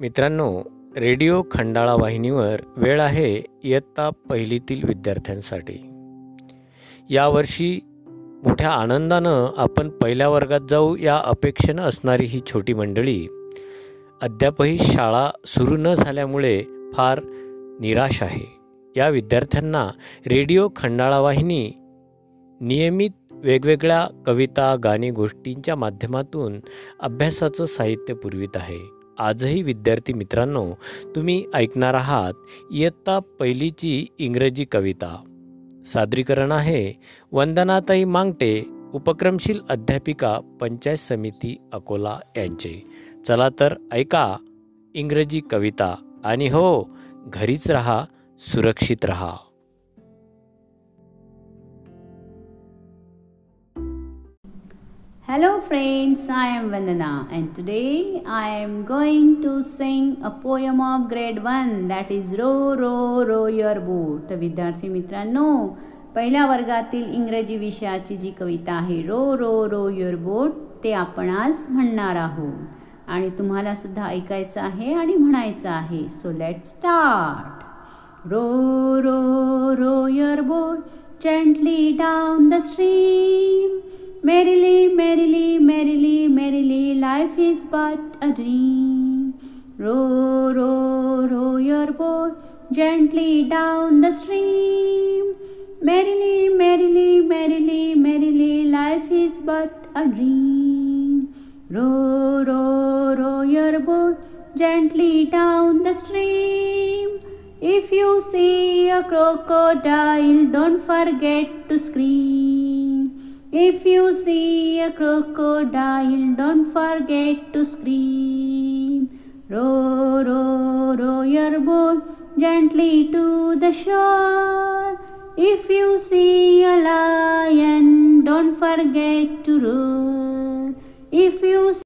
मित्रांनो रेडिओ खंडाळा वाहिनीवर वेळ आहे इयत्ता पहिलीतील विद्यार्थ्यांसाठी. यावर्षी मोठ्या आनंदानं आपण पहिल्या वर्गात जाऊ या अपेक्षेनं असणारी ही छोटी मंडळी अद्यापही शाळा सुरू न झाल्यामुळे फार निराश आहे. या विद्यार्थ्यांना रेडिओ खंडाळा वाहिनी नियमित वेगवेगळ्या कविता गाणी गोष्टींच्या माध्यमातून अभ्यासाचं साहित्य पुरवित आहे. आजही विद्यार्थी मित्रांनो तुम्ही ऐकणार आहात इयत्ता पहिलीची इंग्रजी कविता. सादरीकरण आहे वंदनाताई मांगटे उपक्रमशील अध्यापिका पंचायत समिती अकोला यांचे. चला तर ऐका इंग्रजी कविता आणि हो घरीच रहा सुरक्षित रहा. Hello friends, I am Vandana and today I am going to sing a poem of grade 1 that is Row Row Row Your Boat. विद्यार्थी मित्रांनो पहिल्या वर्गातील इंग्रजी विषयाची जी कविता आहे row row row your boat ते आपण आज म्हणणार आहोत आणि तुम्हाला सुद्धा ऐकायचं आहे आणि म्हणायचं आहे so let start row row row your boat gently down the stream merrily life is but a dream. Row, row, row your boat gently down the stream. Merrily, merrily, merrily, merrily, life is but a dream. Row, row, row your boat gently down the stream. If you see a crocodile, don't forget to scream. If you see a crocodile, don't forget to scream. Row, row, row your boat gently to the shore. If you see a lion, don't forget to roar. If you